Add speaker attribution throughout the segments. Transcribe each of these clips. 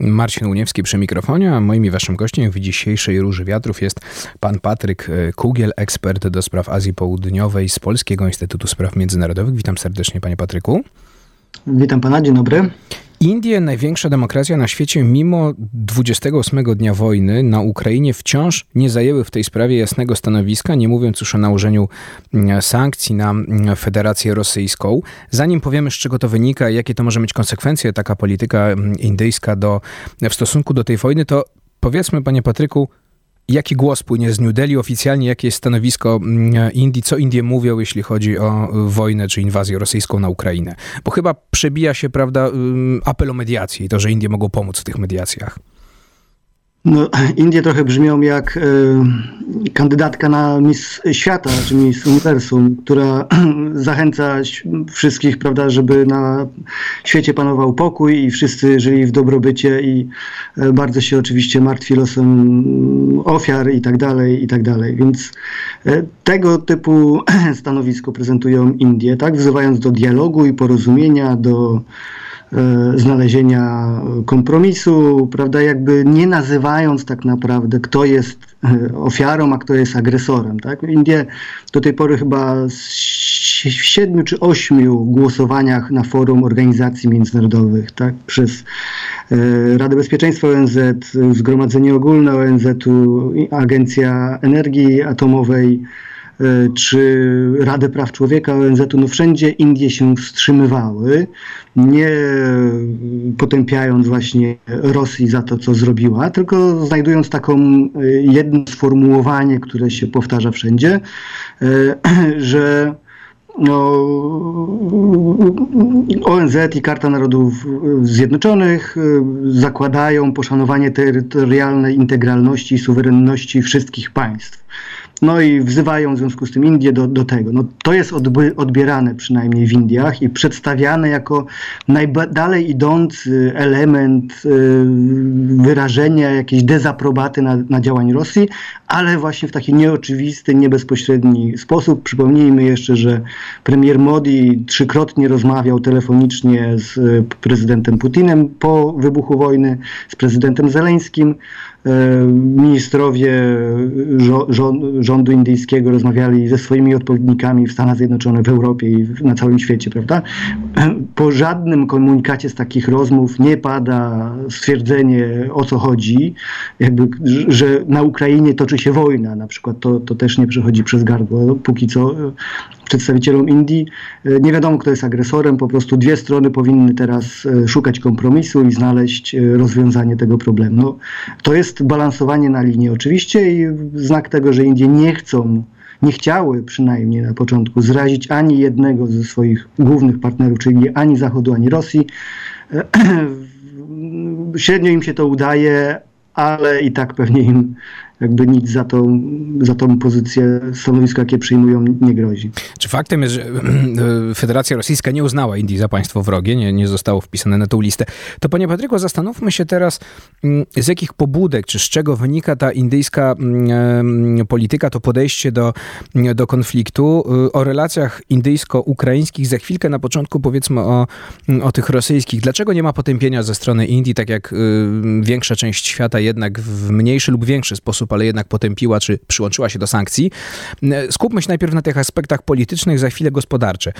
Speaker 1: Marcin Uniewski przy mikrofonie, a moim i waszym gościem w dzisiejszej Róży Wiatrów jest pan Patryk e, Kugiel, ekspert do spraw Azji Południowej z Polskiego Instytutu Spraw Międzynarodowych. Witam serdecznie, panie Patryku.
Speaker 2: Witam pana, dzień dobry.
Speaker 1: Indie, największa demokracja na świecie, mimo 28 dnia wojny na Ukrainie wciąż nie zajęły w tej sprawie jasnego stanowiska, nie mówiąc już o nałożeniu mm, sankcji na mm, Federację Rosyjską. Zanim powiemy, z czego to wynika i jakie to może mieć konsekwencje, taka polityka mm, indyjska do, w stosunku do tej wojny, to powiedzmy, panie Patryku, Jaki głos płynie z New Delhi oficjalnie? Jakie jest stanowisko mm, Indii? Co Indie mówią, jeśli chodzi o wojnę czy inwazję rosyjską na Ukrainę? Bo chyba przebija się, prawda, apel o mediację i to, że Indie mogą pomóc w tych mediacjach.
Speaker 2: No, Indie trochę brzmią jak y, kandydatka na Miss Świata, czy Miss Uniwersum, która zachęca wszystkich, prawda, żeby na świecie panował pokój i wszyscy żyli w dobrobycie i y, bardzo się oczywiście martwi losem ofiar i tak dalej, i tak dalej. Więc y, tego typu stanowisko prezentują Indie, tak, wzywając do dialogu i porozumienia, do znalezienia kompromisu, prawda, jakby nie nazywając tak naprawdę, kto jest e, ofiarą, a kto jest agresorem. Tak? Indie do tej pory chyba w siedmiu czy ośmiu głosowaniach na forum organizacji międzynarodowych, tak, przez e, Radę Bezpieczeństwa ONZ, Zgromadzenie Ogólne ONZ-u, Agencja Energii Atomowej, E, czy Radę Praw Człowieka ONZ-u, no wszędzie Indie się wstrzymywały, nie potępiając właśnie Rosji za to, co zrobiła, tylko znajdując taką e, jedno sformułowanie, które się powtarza wszędzie, e, że no, ONZ i Karta Narodów Zjednoczonych zakładają poszanowanie terytorialnej integralności i suwerenności wszystkich państw. No i wzywają w związku z tym Indie do, do tego. No, to jest odby, odbierane przynajmniej w Indiach i przedstawiane jako najdalej idący element y, wyrażenia jakiejś dezaprobaty na, na działań Rosji, ale właśnie w taki nieoczywisty, niebezpośredni sposób. Przypomnijmy jeszcze, że premier Modi trzykrotnie rozmawiał telefonicznie z prezydentem Putinem po wybuchu wojny, z prezydentem Zeleńskim. E, ministrowie rządu indyjskiego rozmawiali ze swoimi odpowiednikami w Stanach Zjednoczonych, w Europie i na całym świecie, prawda? Po żadnym komunikacie z takich rozmów nie pada stwierdzenie o co chodzi, jakby, że na Ukrainie toczy się wojna, na przykład to, to też nie przechodzi przez gardło. Póki co przedstawicielom Indii. E, nie wiadomo, kto jest agresorem, po prostu dwie strony powinny teraz e, szukać kompromisu i znaleźć e, rozwiązanie tego problemu. No, to jest balansowanie na linii oczywiście i znak tego, że Indie nie chcą nie chciały przynajmniej na początku zrazić ani jednego ze swoich głównych partnerów, czyli ani Zachodu, ani Rosji. Średnio im się to udaje, ale i tak pewnie im jakby nic za tą, za tą pozycję, stanowisko, jakie przyjmują, nie grozi.
Speaker 1: Czy faktem jest, że Federacja Rosyjska nie uznała Indii za państwo wrogie, nie, nie zostało wpisane na tą listę? To panie Patryku, zastanówmy się teraz, mm, z jakich pobudek, czy z czego wynika ta indyjska mm, polityka, to podejście do, do konfliktu. Y, o relacjach indyjsko-ukraińskich za chwilkę, na początku powiedzmy o, o tych rosyjskich. Dlaczego nie ma potępienia ze strony Indii, tak jak y, większa część świata jednak w mniejszy lub większy sposób ale jednak potępiła czy przyłączyła się do sankcji. E, skupmy się najpierw na tych aspektach politycznych, za chwilę gospodarcze.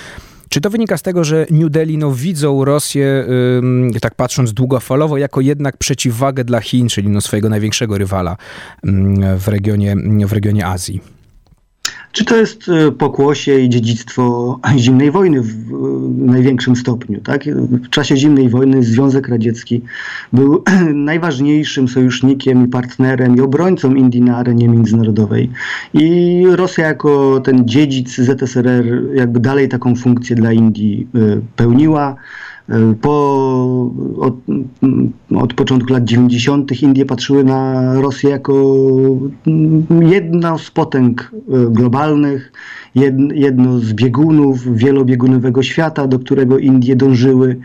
Speaker 1: Czy to wynika z tego, że New Delhi no, widzą Rosję, yy, tak patrząc długofalowo, jako jednak przeciwwagę dla Chin, czyli no, swojego największego rywala yy, w, regionie, w regionie Azji?
Speaker 2: Czy to jest e, pokłosie i dziedzictwo zimnej wojny w największym stopniu? Tak? W czasie zimnej wojny Związek Radziecki był najważniejszym sojusznikiem i partnerem i obrońcą Indii na arenie międzynarodowej. I Rosja jako ten dziedzic ZSRR jakby dalej taką funkcję dla Indii e, pełniła. Po, od, od początku lat 90. Indie patrzyły na Rosję jako jedną z potęg e, globalnych jedno z biegunów wielobiegunowego świata, do którego Indie dążyły.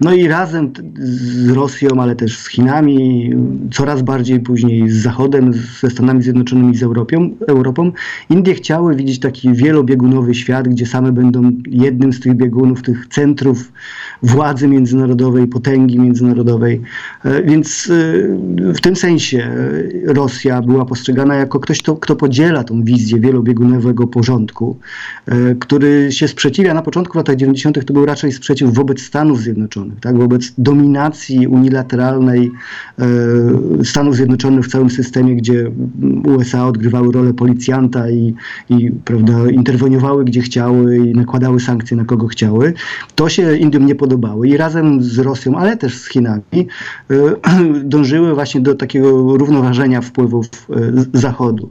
Speaker 2: No i razem z Rosją, ale też z Chinami, coraz bardziej później z Zachodem, ze Stanami Zjednoczonymi, z Europą, Europą Indie chciały widzieć taki wielobiegunowy świat, gdzie same będą jednym z tych biegunów, tych centrów władzy międzynarodowej, potęgi międzynarodowej. E, więc e, w tym sensie Rosja była postrzegana jako ktoś, kto, kto podziela tą wizję wielobiegunowego porządku, e, który się sprzeciwia na początku lat 90. to był raczej sprzeciw wobec Stanów Zjednoczonych, tak? wobec dominacji unilateralnej Stanów Zjednoczonych w całym systemie, gdzie USA odgrywały rolę policjanta i, i prawda, interweniowały gdzie chciały i nakładały sankcje na kogo chciały. To się Indiom nie podobało i razem z Rosją, ale też z Chinami dążyły właśnie do takiego równoważenia wpływów e, Zachodu.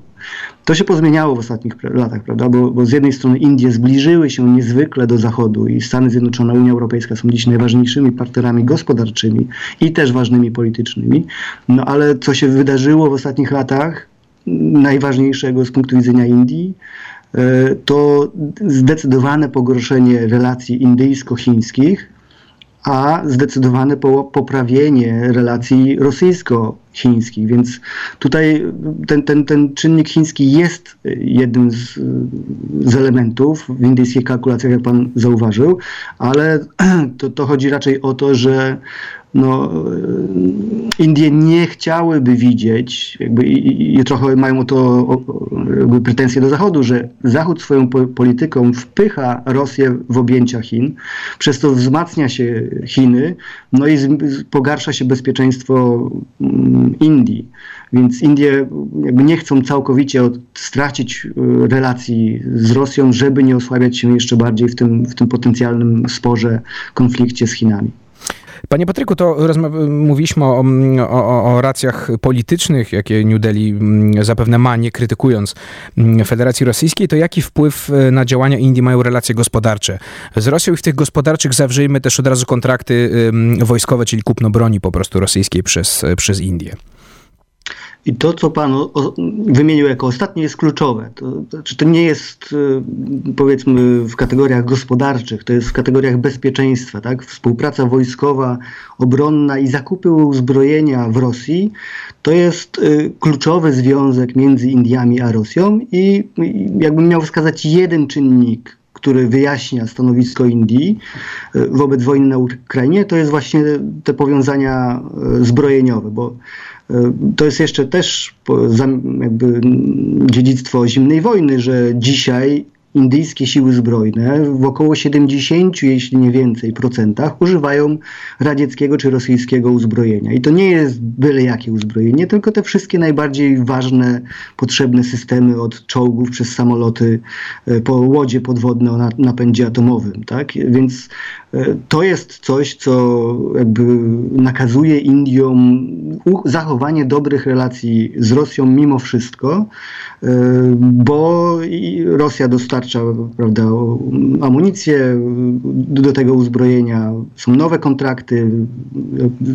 Speaker 2: To się pozmieniało w ostatnich latach, prawda? Bo, bo, z jednej strony Indie zbliżyły się niezwykle do Zachodu i Stany Zjednoczone, Unia Europejska są dziś najważniejszymi partnerami gospodarczymi i też ważnymi politycznymi. No ale co się wydarzyło w ostatnich latach, najważniejszego z punktu widzenia Indii, e, to zdecydowane pogorszenie relacji indyjsko-chińskich, a zdecydowane poprawienie relacji rosyjsko-chińskich. Więc tutaj ten, ten, ten czynnik chiński jest jednym z, z elementów w indyjskich kalkulacjach, jak pan zauważył, ale to, to chodzi raczej o to, że no, Indie nie chciałyby widzieć, jakby i, i trochę mają o to jakby pretensje do Zachodu, że Zachód swoją polityką wpycha Rosję w objęcia Chin, przez to wzmacnia się Chiny, no i z, pogarsza się bezpieczeństwo mm, Indii. Więc Indie jakby nie chcą całkowicie od, stracić y, relacji z Rosją, żeby nie osłabiać się jeszcze bardziej w tym, w tym potencjalnym sporze, konflikcie z Chinami.
Speaker 1: Panie Patryku, to mówiliśmy o, o, o, racjach politycznych, jakie New Delhi mm, zapewne ma, nie krytykując mm, Federacji Rosyjskiej, to jaki wpływ e, na działania Indii mają relacje gospodarcze z Rosją i w tych gospodarczych zawrzyjmy też od razu kontrakty wojskowe, czyli kupno broni po prostu rosyjskiej przez, przez Indię.
Speaker 2: I to, co Pan wymienił jako ostatnie, jest kluczowe. To, znaczy, to nie jest, y, powiedzmy, w kategoriach gospodarczych, to jest w kategoriach bezpieczeństwa. Tak? Współpraca wojskowa, obronna i zakupy uzbrojenia w Rosji to jest y, kluczowy związek między Indiami a Rosją. I jakbym miał wskazać jeden czynnik, który wyjaśnia stanowisko Indii y, wobec wojny na Ukrainie, to jest właśnie te powiązania zbrojeniowe, bo E, to jest jeszcze też jakby dziedzictwo zimnej wojny, że dzisiaj indyjskie siły zbrojne w około 70, jeśli nie więcej, procentach używają radzieckiego czy rosyjskiego uzbrojenia. I to nie jest byle jakie uzbrojenie, tylko te wszystkie najbardziej ważne, potrzebne systemy od czołgów przez samoloty e, po łodzie podwodne o napędzie atomowym. Tak? Więc e, to jest coś, co jakby nakazuje Indiom zachowanie dobrych relacji z Rosją mimo wszystko, e, bo Rosja dostarcza dostarcza prawda, amunicję do tego uzbrojenia. Są nowe kontrakty.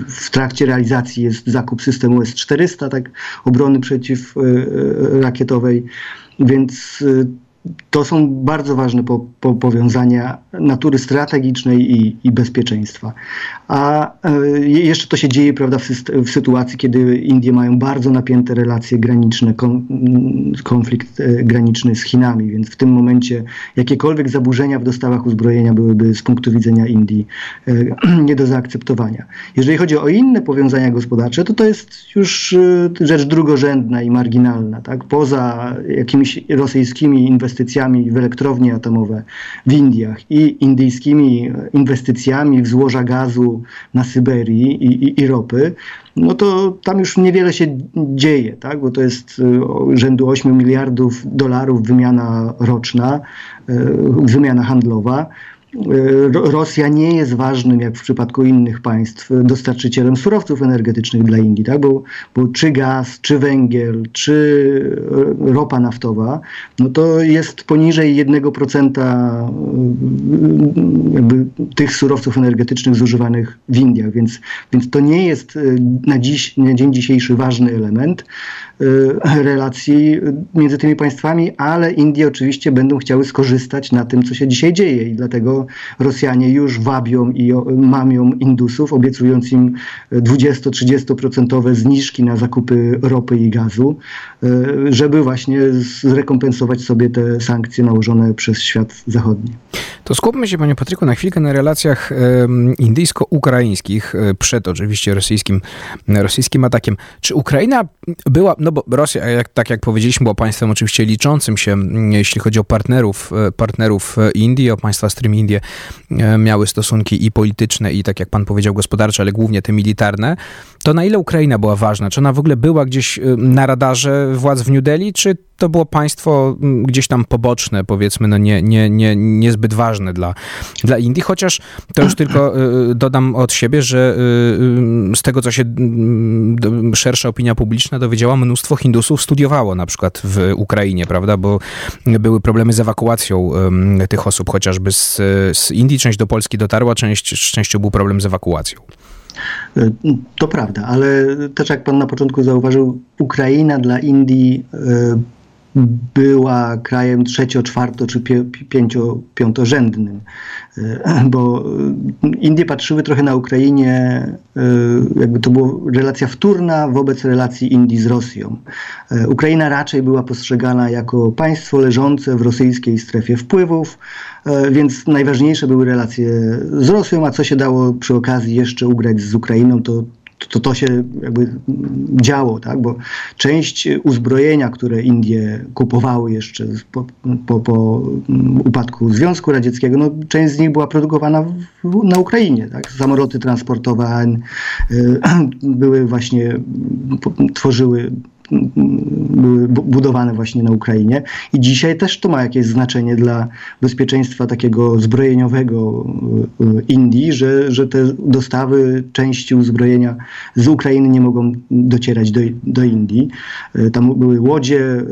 Speaker 2: W trakcie realizacji jest zakup systemu S-400, tak, obrony przeciwrakietowej. Więc to są bardzo ważne po, po powiązania natury strategicznej i, i bezpieczeństwa. A e, jeszcze to się dzieje prawda, w, w, sytuacji, kiedy Indie mają bardzo napięte relacje graniczne, kon, konflikt e, graniczny z Chinami, więc w tym momencie jakiekolwiek zaburzenia w dostawach uzbrojenia byłyby z punktu widzenia Indii e, nie do zaakceptowania. Jeżeli chodzi o inne powiązania gospodarcze, to to jest już rzecz drugorzędna i marginalna. Tak? Poza jakimiś rosyjskimi inwestycjami w elektrownie atomowe w Indiach i indyjskimi inwestycjami w złoża gazu na Syberii i, i, i ropy, no to tam już niewiele się dzieje, tak? bo to jest y, rzędu 8 miliardów dolarów wymiana roczna, y, wymiana handlowa. Rosja nie jest ważnym, jak w przypadku innych państw, dostarczycielem surowców energetycznych dla Indii, tak? bo, bo czy gaz, czy węgiel, czy ropa naftowa, no to jest poniżej 1% jakby tych surowców energetycznych zużywanych w Indiach, więc, więc to nie jest na, dziś, na dzień dzisiejszy ważny element. Y, relacji między tymi państwami, ale Indie oczywiście będą chciały skorzystać na tym, co się dzisiaj dzieje i dlatego Rosjanie już wabią i mamią Indusów, obiecując im 20-30% zniżki na zakupy ropy i gazu, y, żeby właśnie zrekompensować sobie te sankcje nałożone przez świat zachodni.
Speaker 1: To skupmy się, panie Patryku, na chwilkę na relacjach indyjsko-ukraińskich y, przed oczywiście rosyjskim, rosyjskim atakiem. Czy Ukraina była, no bo Rosja, jak, tak jak powiedzieliśmy, była państwem oczywiście liczącym się, jeśli chodzi o partnerów, e, partnerów e, Indii, o państwa, z którymi Indie e, miały stosunki i polityczne, i tak jak pan powiedział, gospodarcze, ale głównie te militarne, to na ile Ukraina była ważna? Czy ona w ogóle była gdzieś na radarze władz w New Delhi, czy to było państwo mm, gdzieś tam poboczne, powiedzmy, no nie, nie, nie, niezbyt ważne dla, dla Indii, chociaż to już tylko dodam od siebie, że z tego, co się mm, szersza opinia publiczna dowiedziała, mnóstwo Hindusów studiowało na przykład w Ukrainie, prawda, bo były problemy z ewakuacją tych osób, chociażby z, z Indii część do Polski dotarła, część, częścią był problem z ewakuacją.
Speaker 2: To prawda, ale też jak pan na początku zauważył, Ukraina dla Indii była krajem trzecio, czwarto czy pięcio, piątorzędnym, e, bo Indie patrzyły trochę na Ukrainie, e, jakby to była relacja wtórna wobec relacji Indii z Rosją. E, Ukraina raczej była postrzegana jako państwo leżące w rosyjskiej strefie wpływów, więc najważniejsze były relacje z Rosją, a co się dało przy okazji jeszcze ugrać z Ukrainą, to to, to się jakby działo, tak? bo część uzbrojenia, które Indie kupowały jeszcze po, po, po upadku Związku Radzieckiego, no, część z nich była produkowana w, na Ukrainie. Tak? Samoloty transportowe y, były właśnie, tworzyły były budowane właśnie na Ukrainie. I dzisiaj też to ma jakieś znaczenie dla bezpieczeństwa takiego zbrojeniowego e, Indii, że, że te dostawy części uzbrojenia z Ukrainy nie mogą docierać do, do Indii. E, tam były łodzie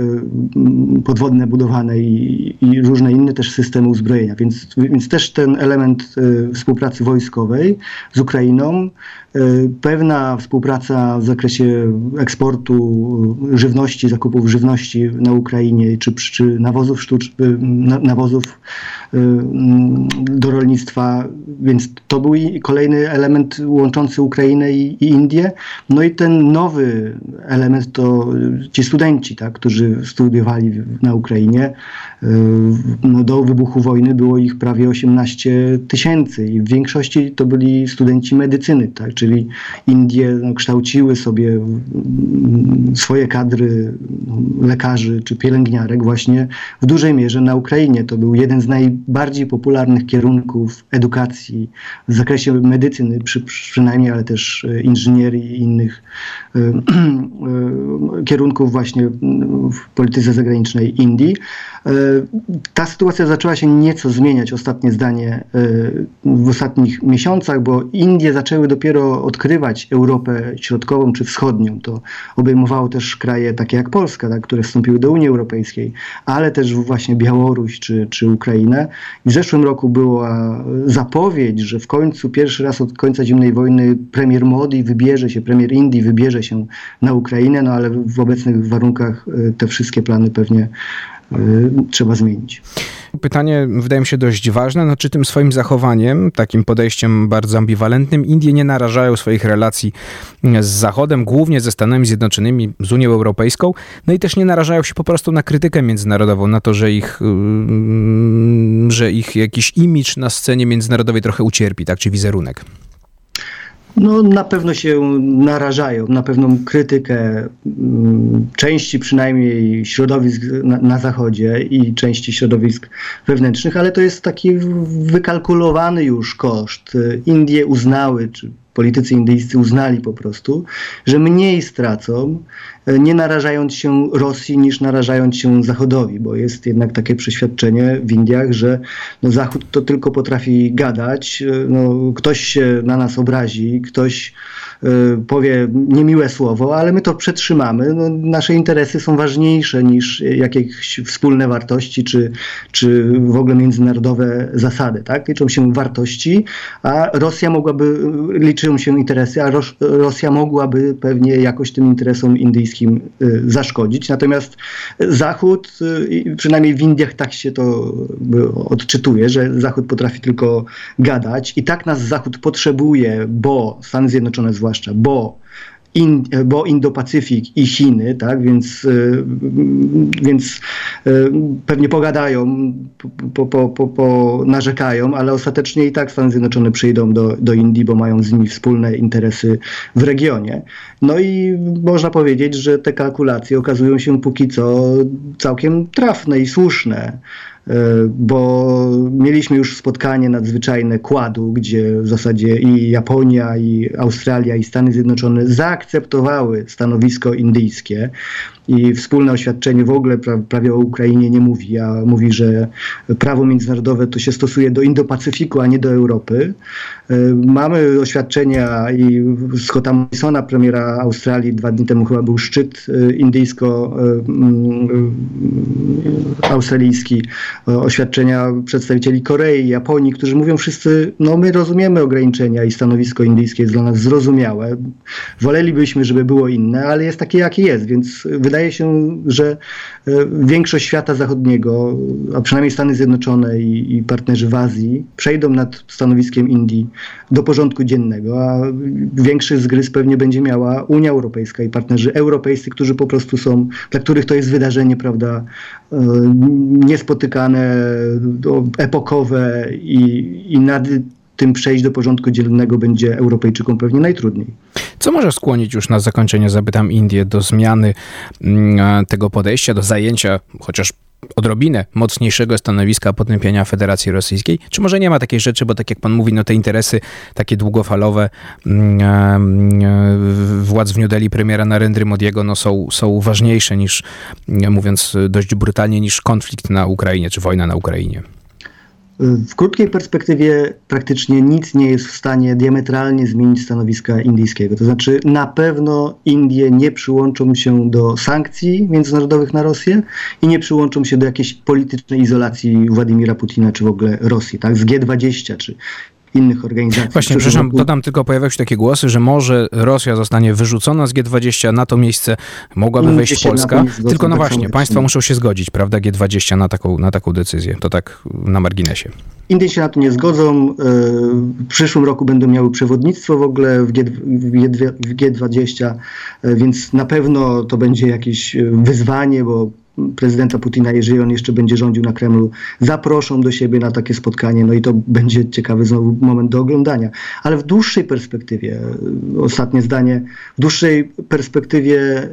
Speaker 2: podwodne budowane i, i różne inne też systemy uzbrojenia. Więc, więc też ten element współpracy wojskowej z Ukrainą pewna współpraca w zakresie eksportu żywności, zakupów żywności na Ukrainie, czy, czy nawozów, sztucz, nawozów e, do rolnictwa, więc to był kolejny element łączący Ukrainę i, i Indię. No i ten nowy element to ci studenci, tak, którzy studiowali na Ukrainie. E, no do wybuchu wojny było ich prawie 18 tysięcy i w większości to byli studenci medycyny, tak, czy czyli Indie no, kształciły sobie swoje kadry lekarzy czy pielęgniarek właśnie w dużej mierze na Ukrainie. To był jeden z najbardziej popularnych kierunków edukacji w zakresie medycyny przy, przynajmniej, ale też inżynierii i innych e, e, kierunków właśnie w polityce zagranicznej Indii. E, ta sytuacja zaczęła się nieco zmieniać, ostatnie zdanie, w ostatnich miesiącach, bo Indie zaczęły dopiero odkrywać Europę Środkową czy Wschodnią. To obejmowało też kraje takie jak Polska, tak, które wstąpiły do Unii Europejskiej, ale też właśnie Białoruś czy, czy Ukrainę. I w zeszłym roku była zapowiedź, że w końcu, pierwszy raz od końca zimnej wojny premier Modi wybierze się, premier Indii wybierze się na Ukrainę, no ale w obecnych warunkach e, te wszystkie plany pewnie trzeba zmienić.
Speaker 1: Pytanie wydaje mi się dość ważne. No, czy tym swoim zachowaniem, takim podejściem bardzo ambiwalentnym, Indie nie narażają swoich relacji z Zachodem, głównie ze Stanami Zjednoczonymi, z Unią Europejską, no i też nie narażają się po prostu na krytykę międzynarodową, na to, że ich, yy, że ich jakiś imidż na scenie międzynarodowej trochę ucierpi, tak, czy wizerunek.
Speaker 2: No, na pewno się narażają na pewną krytykę mm, części przynajmniej środowisk na, na, Zachodzie i części środowisk wewnętrznych, ale to jest taki wykalkulowany już koszt. Indie uznały, czy politycy indyjscy uznali po prostu, że mniej stracą, e, nie narażając się Rosji, niż narażając się Zachodowi, bo jest jednak takie przeświadczenie w Indiach, że no, Zachód to tylko potrafi gadać, e, no, ktoś się na nas obrazi, ktoś powie niemiłe słowo, ale my to przetrzymamy. No, nasze interesy są ważniejsze niż jakieś wspólne wartości, czy, czy w ogóle międzynarodowe zasady. Tak? Liczą się wartości, a Rosja mogłaby, liczą się interesy, a Rosja mogłaby pewnie jakoś tym interesom indyjskim y, zaszkodzić. Natomiast Zachód, y, przynajmniej w Indiach tak się to odczytuje, że Zachód potrafi tylko gadać i tak nas Zachód potrzebuje, bo Stany Zjednoczone zwłaszcza, bo in, bo Indo-Pacyfik i Chiny, tak, więc, y, więc y, pewnie pogadają, po, po, po, po, narzekają, ale ostatecznie i tak Stany Zjednoczone przyjdą do, do Indii, bo mają z nimi wspólne interesy w regionie. No i można powiedzieć, że te kalkulacje okazują się póki co całkiem trafne i słuszne. E, bo mieliśmy już spotkanie nadzwyczajne Kładu, gdzie w zasadzie i Japonia, i Australia, i Stany Zjednoczone zaakceptowały stanowisko indyjskie i wspólne oświadczenie w ogóle prawie o Ukrainie nie mówi, a mówi, że prawo międzynarodowe to się stosuje do Indo-Pacyfiku, a nie do Europy. E, mamy oświadczenia i Scotta Morrisona, premiera Australii, dwa dni temu chyba był szczyt e, indyjsko-australijski, oświadczenia przedstawicieli Korei, Japonii, którzy mówią wszyscy, no my rozumiemy ograniczenia i stanowisko indyjskie jest dla nas zrozumiałe. Wolelibyśmy, żeby było inne, ale jest takie, jakie jest, więc wydaje się, że e, większość świata zachodniego, a przynajmniej Stany Zjednoczone i, i partnerzy w Azji, przejdą nad stanowiskiem Indii do porządku dziennego, a większy zgryz pewnie będzie miała Unia Europejska i partnerzy europejscy, którzy po prostu są, dla których to jest wydarzenie, prawda, e, niespotykane, epokowe i, i nad tym przejść do porządku dziennego będzie Europejczykom pewnie najtrudniej.
Speaker 1: Co może skłonić już na zakończenie, zapytam Indię, do zmiany mm, tego podejścia, do zajęcia chociaż odrobinę mocniejszego stanowiska potępienia Federacji Rosyjskiej? Czy może nie ma takiej rzeczy, bo tak jak pan mówi, no te interesy takie długofalowe mm, mm, władz w New Delhi, premiera Narendry Modiego, no są, są ważniejsze niż, mówiąc dość brutalnie, niż konflikt na Ukrainie, czy wojna na Ukrainie?
Speaker 2: W krótkiej perspektywie praktycznie nic nie jest w stanie diametralnie zmienić stanowiska indyjskiego. To znaczy, na pewno Indie nie przyłączą się do sankcji międzynarodowych na Rosję i nie przyłączą się do jakiejś politycznej izolacji Władimira Putina czy w ogóle Rosji, tak? Z G20 czy innych organizacji.
Speaker 1: Właśnie, przepraszam, roku... dodam tylko, pojawiają się takie głosy, że może Rosja zostanie wyrzucona z G20, na to miejsce mogłaby wejść Polska. Tylko no właśnie, państwa muszą się zgodzić, prawda, G20 na taką, na taką decyzję. To tak na marginesie.
Speaker 2: Indie się na to nie zgodzą. E, w przyszłym roku będą miały przewodnictwo w ogóle w, G, w G20, e, więc na pewno to będzie jakieś wyzwanie, bo prezydenta Putina, jeżeli on jeszcze będzie rządził na Kremlu, zaproszą do siebie na takie spotkanie, no i to będzie ciekawy znowu moment do oglądania. Ale w dłuższej perspektywie, ostatnie zdanie, w dłuższej perspektywie,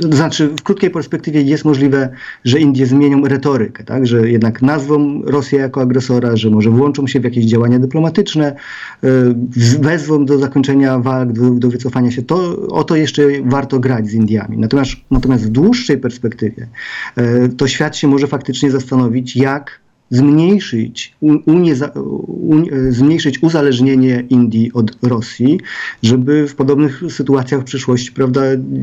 Speaker 2: to znaczy w krótkiej perspektywie jest możliwe, że Indie zmienią retorykę, tak? że jednak nazwą Rosję jako agresora, że może włączą się w jakieś działania dyplomatyczne, e, wezwą do zakończenia walk, do, do wycofania się. To, o to jeszcze warto grać z Indiami. Natomiast, natomiast w dłuższej perspektywie perspektywie, e, to świat się może faktycznie zastanowić, jak zmniejszyć, zmniejszyć uzależnienie Indii od Rosji, żeby w podobnych sytuacjach w przyszłości prawda,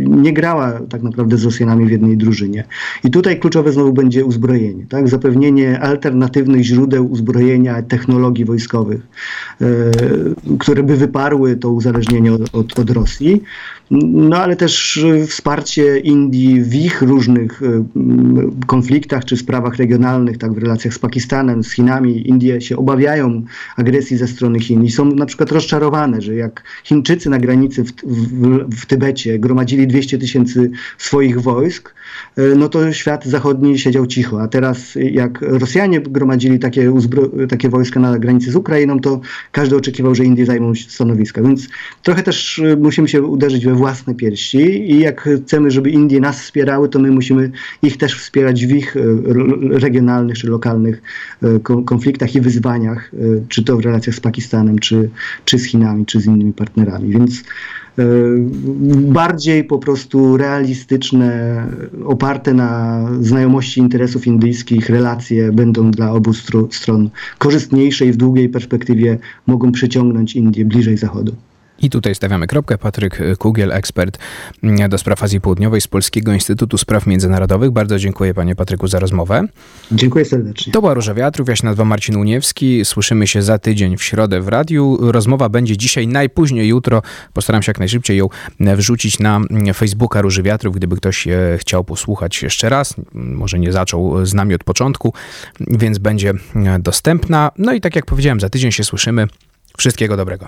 Speaker 2: nie grała tak naprawdę z Rosjanami w jednej drużynie. I tutaj kluczowe znowu będzie uzbrojenie, tak? zapewnienie alternatywnych źródeł uzbrojenia, technologii wojskowych, e, które by wyparły to uzależnienie od, od, od Rosji. No ale też wsparcie Indii w ich różnych e, konfliktach czy sprawach regionalnych, tak w relacjach z Pakistanem, z Chinami. Indie się obawiają agresji ze strony Chin i są na przykład rozczarowane, że jak Chińczycy na granicy w, w, w Tybecie gromadzili 200 tysięcy swoich wojsk, e, no to świat zachodni siedział cicho, a teraz jak Rosjanie gromadzili takie, takie wojska na granicy z Ukrainą, to każdy oczekiwał, że Indie zajmą stanowiska. Więc trochę też musimy się uderzyć we własne piersi i jak chcemy, żeby Indie nas wspierały, to my musimy ich też wspierać w ich e, regionalnych czy lokalnych konfliktach i wyzwaniach, czy to w relacjach z Pakistanem, czy, czy z Chinami, czy z innymi partnerami. Więc bardziej po prostu realistyczne, oparte na znajomości interesów indyjskich relacje będą dla obu stron korzystniejsze i w długiej perspektywie mogą przyciągnąć Indię bliżej Zachodu.
Speaker 1: I tutaj stawiamy kropkę. Patryk Kugiel, ekspert do spraw Azji Południowej z Polskiego Instytutu Spraw Międzynarodowych. Bardzo dziękuję panie Patryku za rozmowę.
Speaker 2: Dziękuję serdecznie.
Speaker 1: To była Róża Wiatrów, ja się nazywam Marcin Uniewski. Słyszymy się za tydzień w środę w radiu. Rozmowa będzie dzisiaj, najpóźniej jutro. Postaram się jak najszybciej ją wrzucić na Facebooka Róży Wiatrów, gdyby ktoś e, chciał posłuchać jeszcze raz. Może nie zaczął z nami od początku, więc będzie e, dostępna. No i tak jak powiedziałem, za tydzień się słyszymy. Wszystkiego dobrego.